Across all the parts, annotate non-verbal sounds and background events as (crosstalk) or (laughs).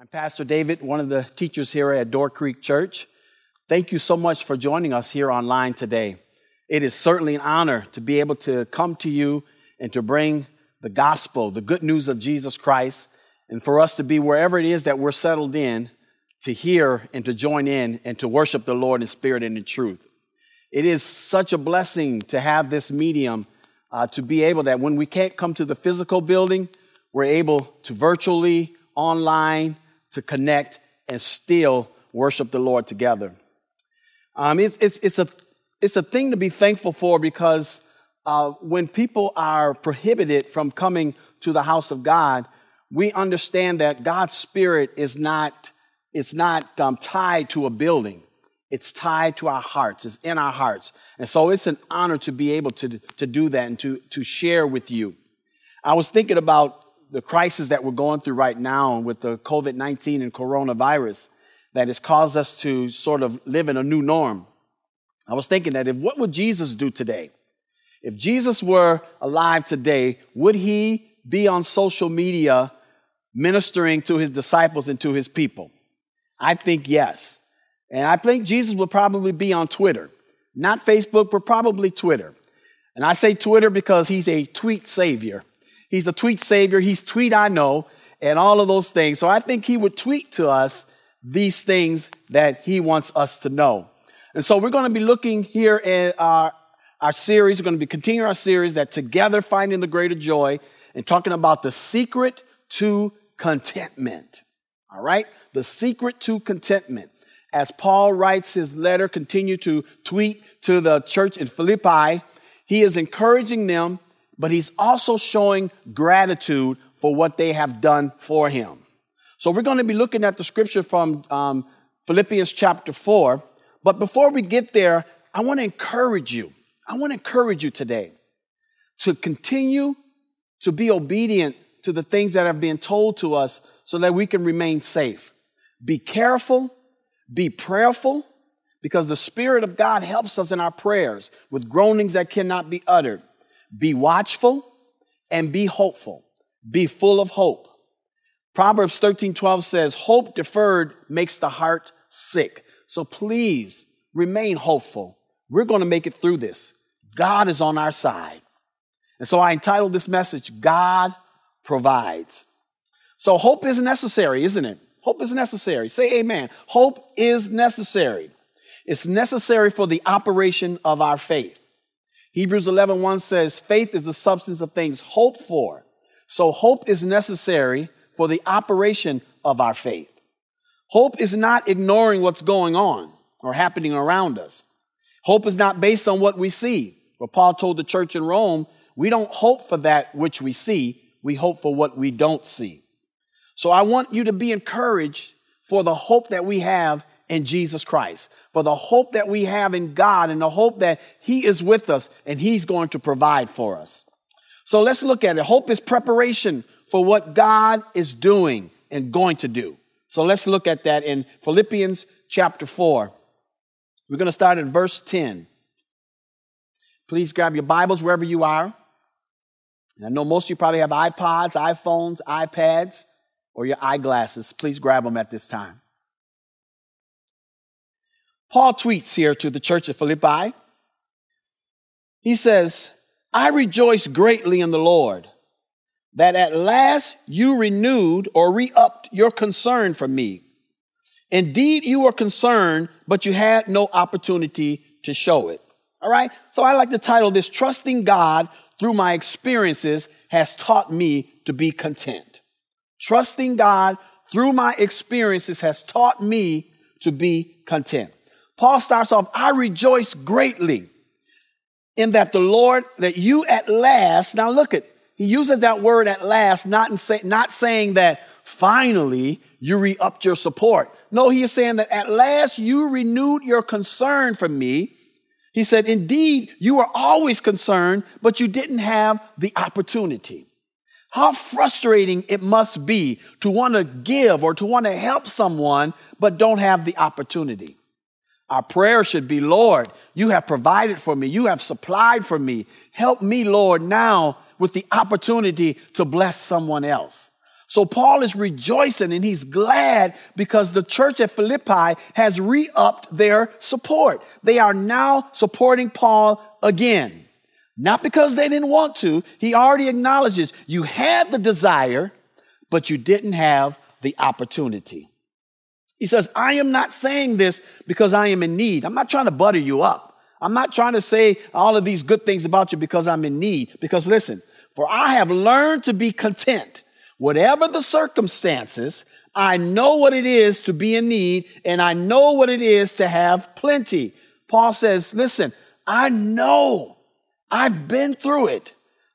I'm Pastor David, one of the teachers here at Door Creek Church. Thank you so much for joining us here online today. It is certainly an honor to be able to come to you and to bring the gospel, the good news of Jesus Christ, and for us to be wherever it is that we're settled in to hear and to join in and to worship the Lord in spirit and in truth. It is such a blessing to have this medium uh, to be able that when we can't come to the physical building, we're able to virtually, online, to connect and still worship the Lord together. Um, it's, it's, it's, a, it's a thing to be thankful for because uh, when people are prohibited from coming to the house of God, we understand that God's Spirit is not, it's not um, tied to a building. It's tied to our hearts. It's in our hearts. And so it's an honor to be able to, to do that and to, to share with you. I was thinking about the crisis that we're going through right now with the COVID 19 and coronavirus that has caused us to sort of live in a new norm. I was thinking that if what would Jesus do today? If Jesus were alive today, would he be on social media ministering to his disciples and to his people? I think yes. And I think Jesus would probably be on Twitter. Not Facebook, but probably Twitter. And I say Twitter because he's a tweet savior. He's a tweet savior. He's tweet I know and all of those things. So I think he would tweet to us these things that he wants us to know. And so we're going to be looking here at our, our series. We're going to be continuing our series that together finding the greater joy and talking about the secret to contentment. All right. The secret to contentment. As Paul writes his letter, continue to tweet to the church in Philippi, he is encouraging them but he's also showing gratitude for what they have done for him. So we're going to be looking at the scripture from um, Philippians chapter 4. But before we get there, I want to encourage you. I want to encourage you today to continue to be obedient to the things that have been told to us so that we can remain safe. Be careful, be prayerful, because the Spirit of God helps us in our prayers with groanings that cannot be uttered. Be watchful and be hopeful. Be full of hope. Proverbs 13 12 says, Hope deferred makes the heart sick. So please remain hopeful. We're going to make it through this. God is on our side. And so I entitled this message, God Provides. So hope is necessary, isn't it? Hope is necessary. Say amen. Hope is necessary. It's necessary for the operation of our faith. Hebrews 11, 1 says, faith is the substance of things hoped for. So hope is necessary for the operation of our faith. Hope is not ignoring what's going on or happening around us. Hope is not based on what we see. But Paul told the church in Rome, we don't hope for that which we see. We hope for what we don't see. So I want you to be encouraged for the hope that we have in Jesus Christ, for the hope that we have in God and the hope that He is with us and He's going to provide for us. So let's look at it. Hope is preparation for what God is doing and going to do. So let's look at that in Philippians chapter 4. We're going to start at verse 10. Please grab your Bibles wherever you are. I know most of you probably have iPods, iPhones, iPads, or your eyeglasses. Please grab them at this time. Paul tweets here to the church of Philippi. He says, I rejoice greatly in the Lord that at last you renewed or re upped your concern for me. Indeed, you were concerned, but you had no opportunity to show it. All right. So I like to title this Trusting God through my experiences has taught me to be content. Trusting God through my experiences has taught me to be content. Paul starts off, I rejoice greatly in that the Lord, that you at last, now look at, he uses that word at last, not, in say, not saying that finally you re-upped your support. No, he is saying that at last you renewed your concern for me. He said, indeed, you were always concerned, but you didn't have the opportunity. How frustrating it must be to want to give or to want to help someone, but don't have the opportunity. Our prayer should be, Lord, you have provided for me. You have supplied for me. Help me, Lord, now with the opportunity to bless someone else. So Paul is rejoicing and he's glad because the church at Philippi has re-upped their support. They are now supporting Paul again. Not because they didn't want to. He already acknowledges you had the desire, but you didn't have the opportunity. He says, I am not saying this because I am in need. I'm not trying to butter you up. I'm not trying to say all of these good things about you because I'm in need. Because listen, for I have learned to be content Whatever the circumstances, I know what it is to be in need and I know what it is to have plenty. Paul says, listen, I know I've been through it.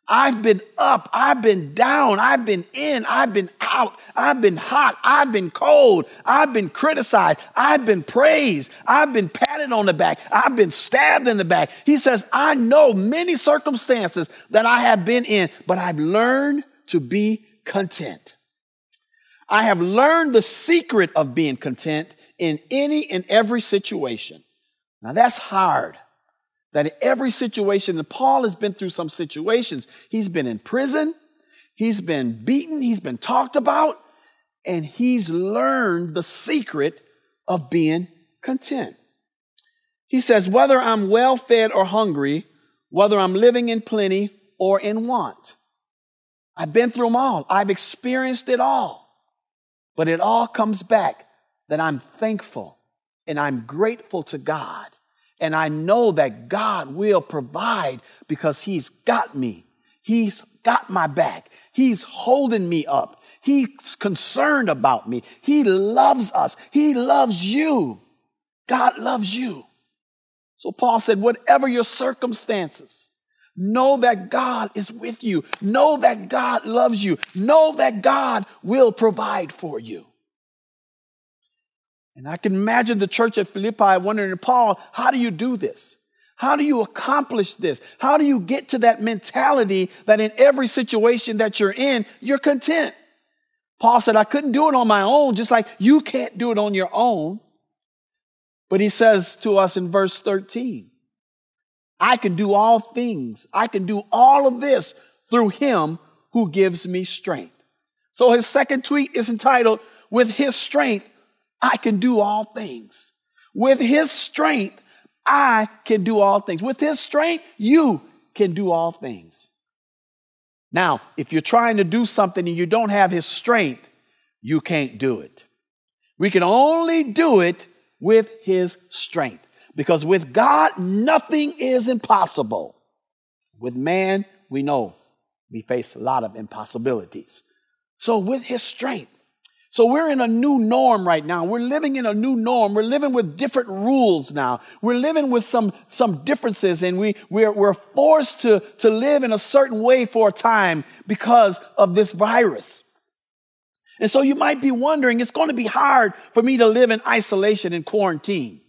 I've been up. I've been down. I've been in. I've been out. I've been hot. I've been cold. I've been criticized. I've been praised. I've been patted on the back. I've been stabbed in the back. He says, I know many circumstances that I have been in, but I've learned to be content. I have learned the secret of being content in any and every situation. Now that's hard. That in every situation, Paul has been through some situations. He's been in prison. He's been beaten. He's been talked about. And he's learned the secret of being content. He says, whether I'm well fed or hungry, whether I'm living in plenty or in want. I've been through them all. I've experienced it all. But it all comes back that I'm thankful and I'm grateful to God. And I know that God will provide because He's got me. He's got my back. He's holding me up. He's concerned about me. He loves us. He loves you. God loves you. So Paul said, whatever your circumstances, Know that God is with you. Know that God loves you. Know that God will provide for you. And I can imagine the church at Philippi wondering, Paul, how do you do this? How do you accomplish this? How do you get to that mentality that in every situation that you're in, you're content? Paul said, I couldn't do it on my own, just like you can't do it on your own. But he says to us in verse 13, I can do all things. I can do all of this through him who gives me strength. So his second tweet is entitled, with his strength, I can do all things. With his strength, I can do all things. With his strength, you can do all things. Now, if you're trying to do something and you don't have his strength, you can't do it. We can only do it with his strength. Because with God, nothing is impossible. With man, we know we face a lot of impossibilities. So with his strength, so we're in a new norm right now. We're living in a new norm. We're living with different rules now. We're living with some, some differences and we, we're, we're forced to, to live in a certain way for a time because of this virus. And so you might be wondering, it's going to be hard for me to live in isolation and quarantine.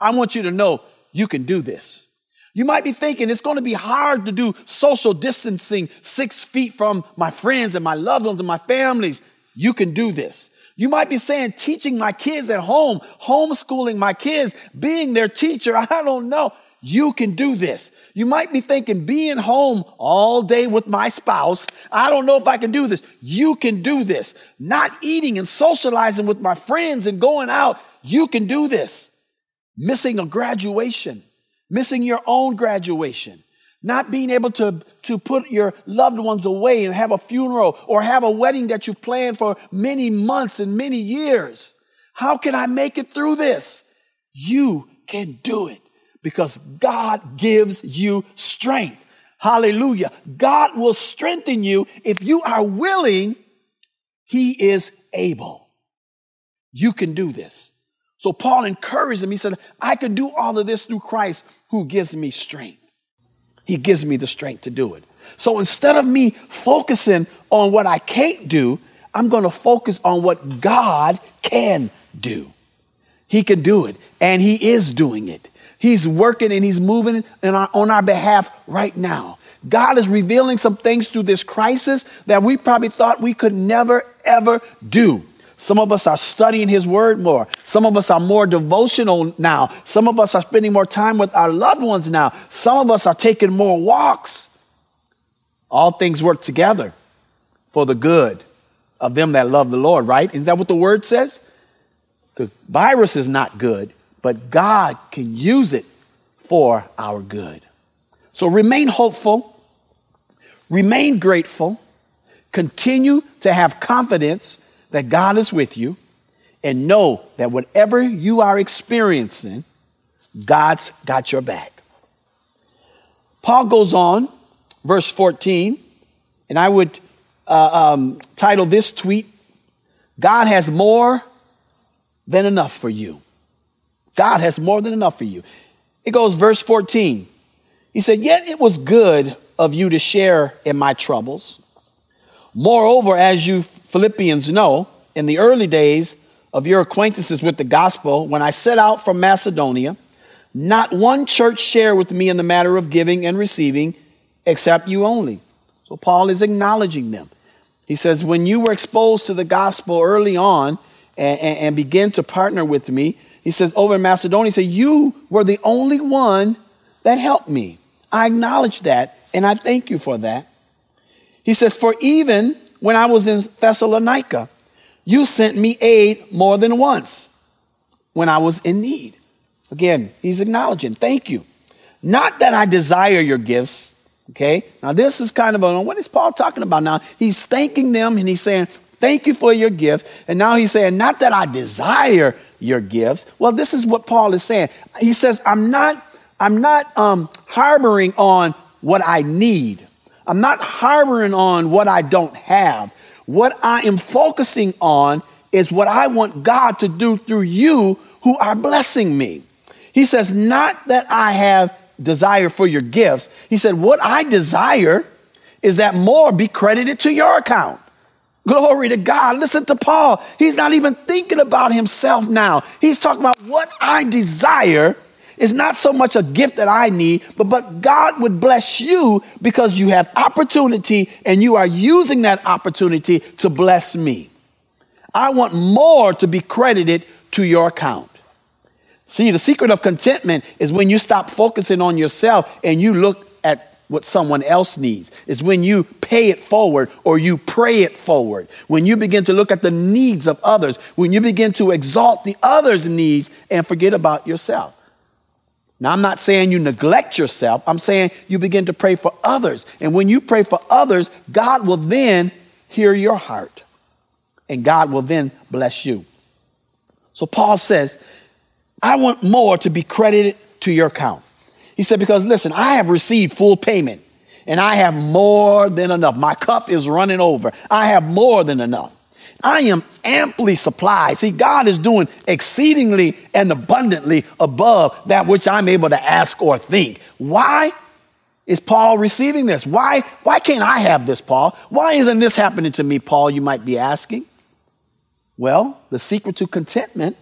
I want you to know you can do this. You might be thinking it's going to be hard to do social distancing six feet from my friends and my loved ones and my families. You can do this. You might be saying teaching my kids at home, homeschooling my kids, being their teacher. (laughs) I don't know. You can do this. You might be thinking being home all day with my spouse. I don't know if I can do this. You can do this. Not eating and socializing with my friends and going out. You can do this missing a graduation, missing your own graduation, not being able to, to put your loved ones away and have a funeral or have a wedding that you planned for many months and many years. How can I make it through this? You can do it because God gives you strength. Hallelujah. God will strengthen you if you are willing. He is able. You can do this. So Paul encouraged him. He said, I can do all of this through Christ who gives me strength. He gives me the strength to do it. So instead of me focusing on what I can't do, I'm going to focus on what God can do. He can do it, and He is doing it. He's working and He's moving our, on our behalf right now. God is revealing some things through this crisis that we probably thought we could never, ever do. Some of us are studying His Word more. Some of us are more devotional now. Some of us are spending more time with our loved ones now. Some of us are taking more walks. All things work together for the good of them that love the Lord, right? Isn't that what the word says? The virus is not good, but God can use it for our good. So remain hopeful, remain grateful, continue to have confidence that God is with you, and know that whatever you are experiencing, God's got your back. Paul goes on, verse 14, and I would uh, um, title this tweet God has more than enough for you. God has more than enough for you. It goes, verse 14. He said, Yet it was good of you to share in my troubles. Moreover, as you Philippians know, in the early days of your acquaintances with the gospel, when I set out from Macedonia, not one church shared with me in the matter of giving and receiving, except you only. So Paul is acknowledging them. He says, When you were exposed to the gospel early on and, and, and began to partner with me, he says, over in Macedonia, he said, You were the only one that helped me. I acknowledge that and I thank you for that. He says, For even when I was in Thessalonica, you sent me aid more than once when I was in need. Again, he's acknowledging, thank you. Not that I desire your gifts, Okay? Now, this is kind of a, what is Paul talking about now? He's thanking them and he's saying, Thank you for your gift. And now he's saying, Not that I desire your gifts. Well, this is what Paul is saying. He says, I'm not, I'm not um, harboring on what I need. I'm not harboring on what I don't have. What I am focusing on is what I want God to do through you who are blessing me. He says, Not that I have desire for your gifts. He said, What I desire is that more be credited to your account. Glory to God. Listen to Paul. He's not even thinking about himself now. He's talking about what I desire is not so much a gift that I need, but, but God would bless you because you have opportunity and you are using that opportunity to bless me. I want more to be credited to your account. See, the secret of contentment is when you stop focusing on yourself and you look at what someone else needs. It's when you pay it forward or you pray it forward. When you begin to look at the needs of others, when you begin to exalt the other's needs and forget about yourself. Now, I'm not saying you neglect yourself. I'm saying you begin to pray for others. And when you pray for others, God will then hear your heart and God will then bless you. So Paul says, I want more to be credited to your account. He said, because listen, I have received full payment and I have more than enough. My cup is running over. I have more than enough. I am amply supplied. See, God is doing exceedingly and abundantly above that which I'm able to ask or think. Why is Paul receiving this? Why, why can't I have this, Paul? Why isn't this happening to me, Paul? You might be asking. Well, the secret to contentment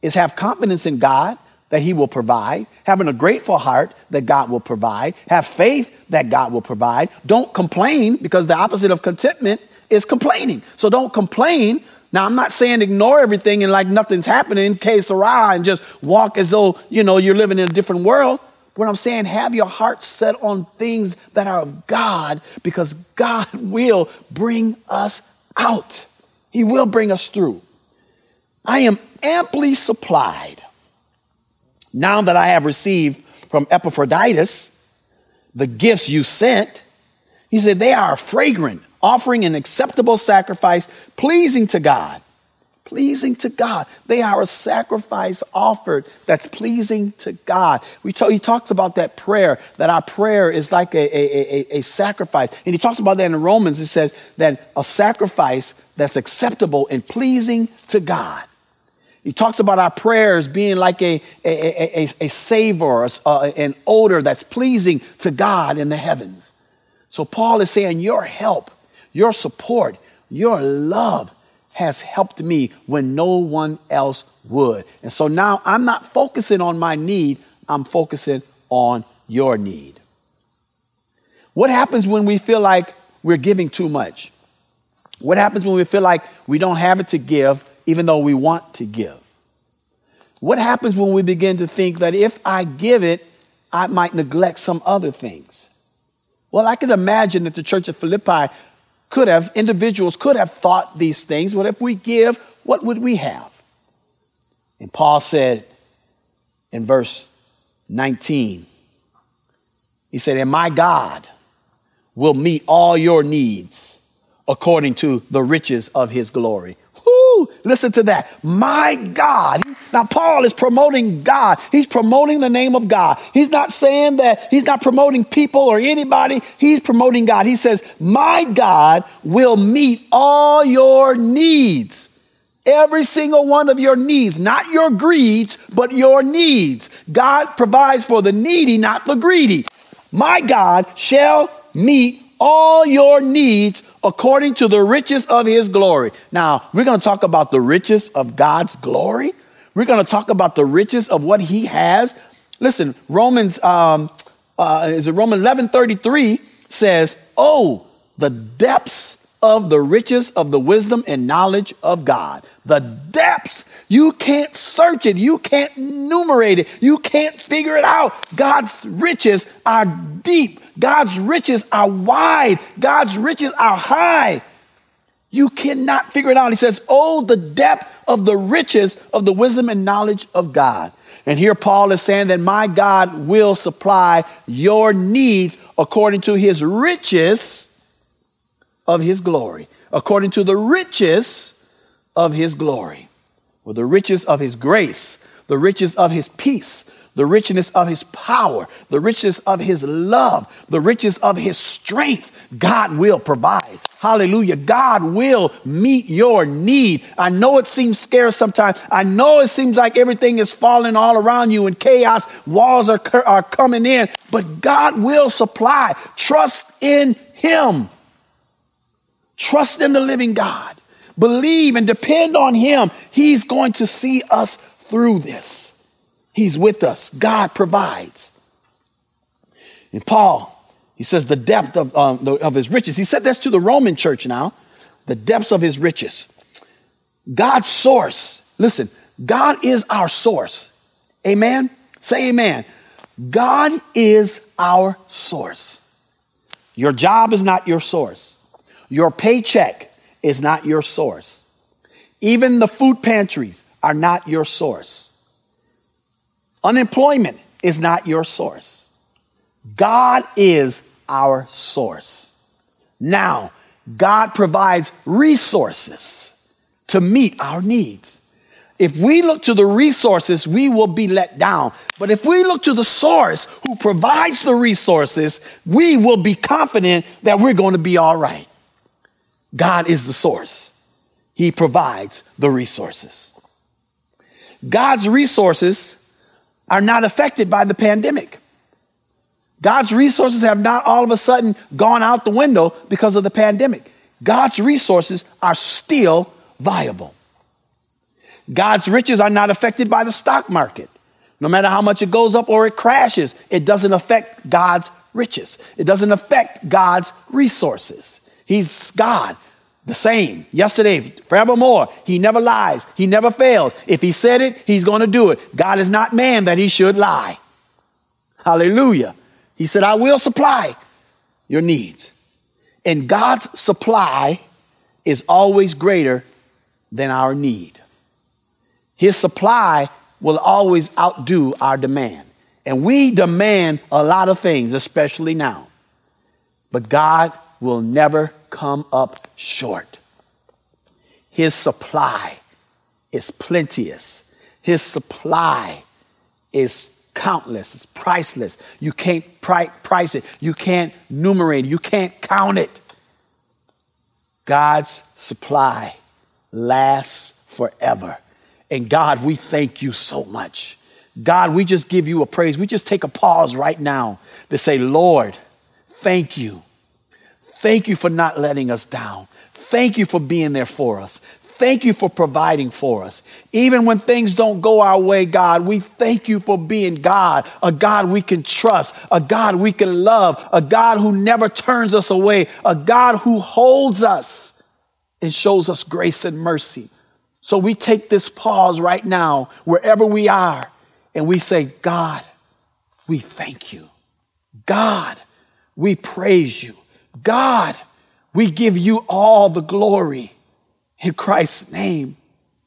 is have confidence in God that He will provide, having a grateful heart that God will provide, have faith that God will provide. Don't complain because the opposite of contentment is complaining. So don't complain. Now, I'm not saying ignore everything and like nothing's happening, que sera, and just walk as though, you know, you're living in a different world. What I'm saying, have your heart set on things that are of God because God (laughs) will bring us out. He will bring us through. I am amply supplied. Now that I have received from Epaphroditus the gifts you sent, he said, they are fragrant, offering an acceptable sacrifice, pleasing to God. Pleasing to God. They are a sacrifice offered that's pleasing to God. We talk, he talks about that prayer, that our prayer is like a, a, a, a sacrifice. And he talks about that in Romans. It says that a sacrifice that's acceptable and pleasing to God. He talks about our prayers being like a, a, a, a, savor, an odor that's pleasing to God in the heavens. So Paul is saying, Your help, your support, your love has helped me when no one else would. And so now I'm not focusing on my need, I'm focusing on your need. What happens when we feel like we're giving too much? What happens when we feel like we don't have it to give even though we want to give. What happens when we begin to think that if I give it, I might neglect some other things? Well, I can imagine that the church of Philippi could have, individuals could have thought these things, but if we give, what would we have? And Paul said in verse 19, he said, And my God will meet all your needs according to the riches of his glory. Woo, listen to that. My God. Now, Paul is promoting God. He's promoting the name of God. He's not saying that he's not promoting people or anybody. He's promoting God. He says, My God will meet all your needs. Every single one of your needs, not your greeds, but your needs. God provides for the needy, not the greedy. My God shall meet all your needs according to the riches of his glory. Now, we're going to talk about the riches of God's glory. We're going to talk about the riches of what he has. Listen, Romans, um, uh, is it Romans 11 33 says, Oh, the depths of the riches of the wisdom and knowledge of God. The depths. You can't search it. You can't enumerate it. You can't figure it out. God's riches are deep. God's riches are wide. God's riches are high. You cannot figure it out. He says, Oh, the depth of the riches of the wisdom and knowledge of God. And here Paul is saying that my God will supply your needs according to his riches of his glory, according to the riches of his glory, or the riches of his grace, the riches of his peace, the richness of his power, the richness of his love, the riches of his strength. God will provide. Hallelujah. God will meet your need. I know it seems scarce sometimes. I know it seems like everything is falling all around you and chaos, walls are, are coming in, but God will supply. Trust in him. Trust in the living God. Believe and depend on him. He's going to see us through this. He's with us. God provides. And Paul, he says the depth of, um, the, of his riches. He said this to the Roman church now the depths of his riches. God's source. Listen, God is our source. Amen? Say amen. God is our source. Your job is not your source. Your paycheck is not your source. Even the food pantries are not your source. Unemployment is not your source. God is our source. Now, God provides resources to meet our needs. If we look to the resources, we will be let down. But if we look to the source who provides the resources, we will be confident that we're going to be all right. God is the source, He provides the resources. God's resources are not affected by the pandemic. God's resources have not all of a sudden gone out the window because of the pandemic. God's resources are still viable. God's riches are not affected by the stock market. No matter how much it goes up or it crashes, it doesn't affect God's riches. It doesn't affect God's resources. He's God the same yesterday, forevermore. He never lies. He never fails. If he said it, he's going to do it. God is not man that he should lie. Hallelujah. He said, I will supply your needs. And God's supply is always greater than our need. His supply will always outdo our demand. And we demand a lot of things, especially now. But God will never come up short. His supply is plenteous. His supply is countless, it's priceless. You can't price it, you can't numerate you can't count it. God's supply lasts forever. And God, we thank you so much. God, we just give you a praise. We just take a pause right now to say, Lord, thank you Thank you for not letting us down. Thank you for being there for us. Thank you for providing for us. Even when things don't go our way, God, we thank you for being God, a God we can trust, a God we can love, a God who never turns us away, a God who holds us and shows us grace and mercy. So we take this pause right now, wherever we are, and we say, God, we thank you. God, we praise you. God, We give you all the glory in Christ's name.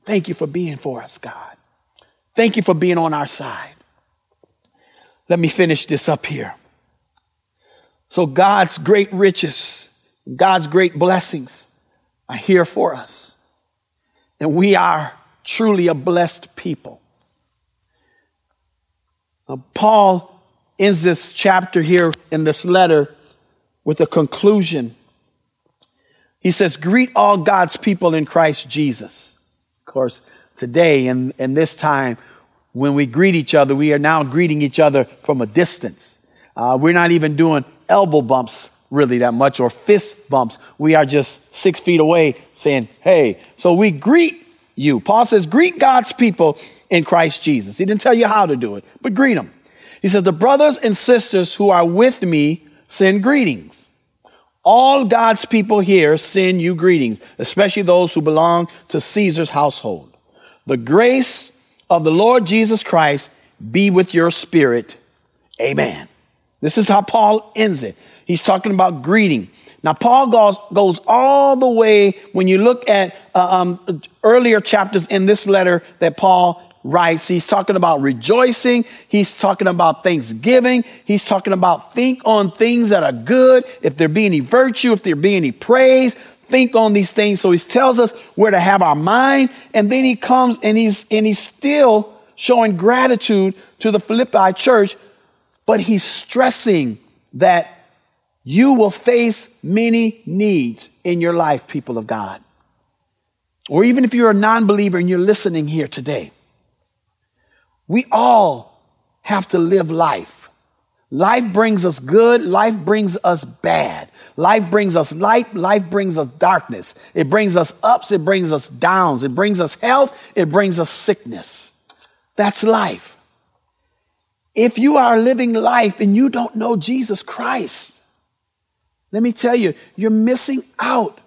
Thank you for being for us, God. Thank you for being on our side. Let me finish this up here. So God's great riches, God's great blessings are here for us. And we are truly a blessed people. Now, Paul ends this chapter here in this letter with a conclusion. He says, Greet all God's people in Christ Jesus. Of course, today and in, this time, when we greet each other, we are now greeting each other from a distance. Uh, we're not even doing elbow bumps really that much or fist bumps. We are just six feet away saying, Hey. So we greet you. Paul says, Greet God's people in Christ Jesus. He didn't tell you how to do it, but greet them. He says, The brothers and sisters who are with me send greetings. All God's people here send you greetings, especially those who belong to Caesar's household. The grace of the Lord Jesus Christ be with your spirit. Amen. This is how Paul ends it. He's talking about greeting. Now, Paul goes, goes all the way when you look at uh, um, earlier chapters in this letter that Paul writes. He's talking about rejoicing. He's talking about thanksgiving. He's talking about think on things that are good. If there be any virtue, if there be any praise, think on these things. So he tells us where to have our mind. And then he comes and he's, and he's still showing gratitude to the Philippi church, but he's stressing that you will face many needs in your life, people of God. Or even if you're a non believer and you're listening here today, we all have to live life. Life brings us good, life brings us bad. Life brings us light, life brings us darkness. It brings us ups, it brings us downs, it brings us health, it brings us sickness. That's life. If you are living life and you don't know Jesus Christ, let me tell you, you're missing out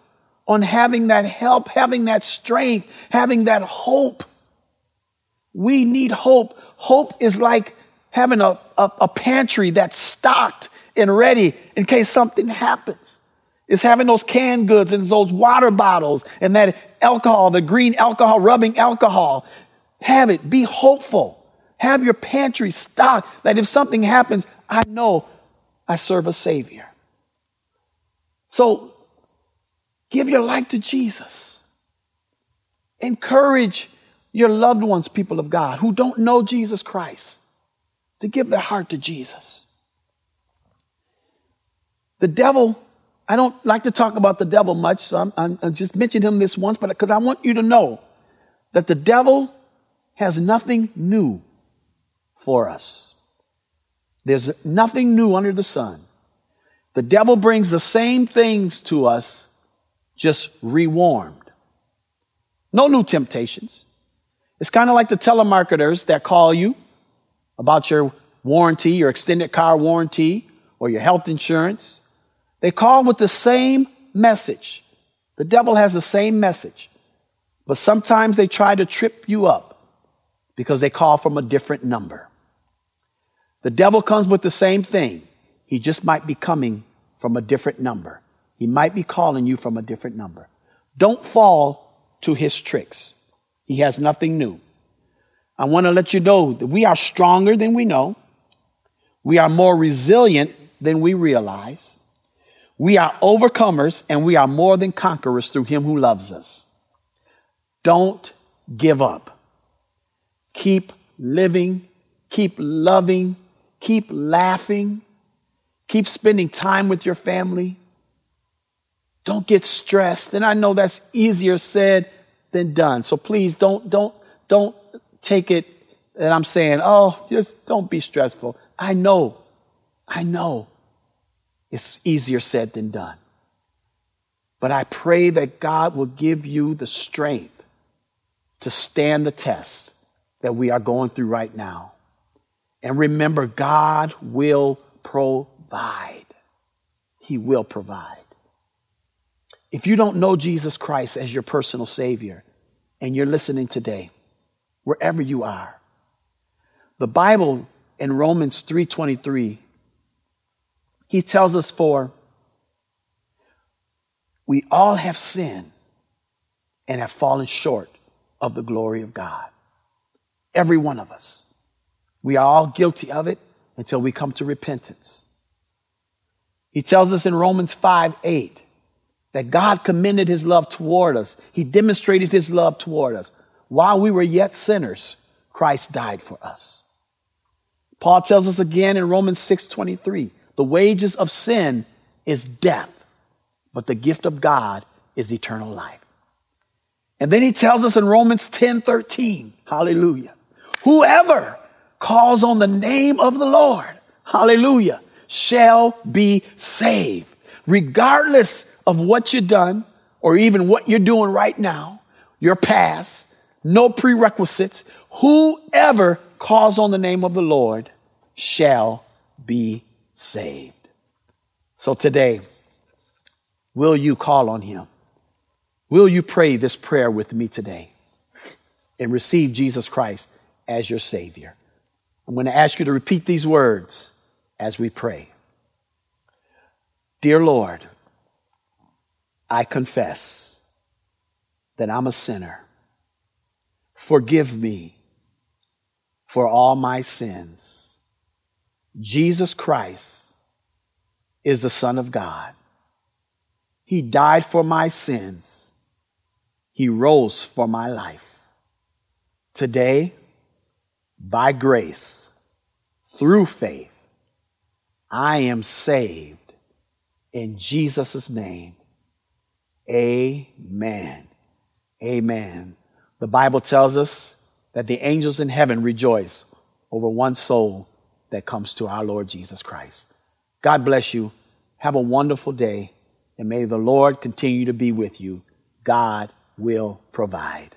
on having that help, having that strength, having that hope. We need hope. Hope is like having a, a, a, pantry that's stocked and ready in case something happens. It's having those canned goods and those water bottles and that alcohol, the green alcohol, rubbing alcohol. Have it. Be hopeful. Have your pantry stocked that if something happens, I know I serve a Savior. So give your life to Jesus. Encourage your loved ones, people of God, who don't know Jesus Christ, to give their heart to Jesus. The devil, I don't like to talk about the devil much, so I'm, I'm, I just mentioned him this once, but because I want you to know that the devil has nothing new for us. There's nothing new under the sun. The devil brings the same things to us, just rewarmed. No new temptations. It's kind of like the telemarketers that call you about your warranty, your extended car warranty, or your health insurance. They call with the same message. The devil has the same message. But sometimes they try to trip you up because they call from a different number. The devil comes with the same thing. He just might be coming from a different number. He might be calling you from a different number. Don't fall to his tricks. He has nothing new. I want to let you know that we are stronger than we know. We are more resilient than we realize. We are overcomers and we are more than conquerors through him who loves us. Don't give up. Keep living, keep loving, keep laughing, Keep spending time with your family. Don't get stressed. And I know that's easier said than done. So please don't, don't, don't take it that I'm saying, oh, just don't be stressful. I know, I know it's easier said than done. But I pray that God will give you the strength to stand the test that we are going through right now. And remember, God will provide provide. He will provide. If you don't know Jesus Christ as your personal Savior and you're listening today, wherever you are, the Bible in Romans 3:23 he tells us for We all have sinned and have fallen short of the glory of God. Every one of us. We are all guilty of it until we come to repentance. He tells us in Romans 5 8 that God commended his love toward us. He demonstrated his love toward us. While we were yet sinners, Christ died for us. Paul tells us again in Romans 6 23 the wages of sin is death, but the gift of God is eternal life. And then he tells us in Romans 10 13, hallelujah, whoever calls on the name of the Lord, hallelujah, shall be saved, regardless of what you've done or even what you're doing right now, your past, no prerequisites. Whoever calls on the name of the Lord shall be saved. So today, will you call on him? Will you pray this prayer with me today and receive Jesus Christ as your Savior? I'm going to ask you to repeat these words as we pray. Dear Lord, I confess that I'm a sinner. Forgive me for all my sins. Jesus Christ is the Son of God. He died for my sins he rose for my life. Today, by grace, through faith, I am saved in Jesus' name. Amen. Amen. The Bible tells us that the angels in heaven rejoice over one soul that comes to our Lord Jesus Christ. God bless you. Have a wonderful day, and may the Lord continue to be with you. God will provide.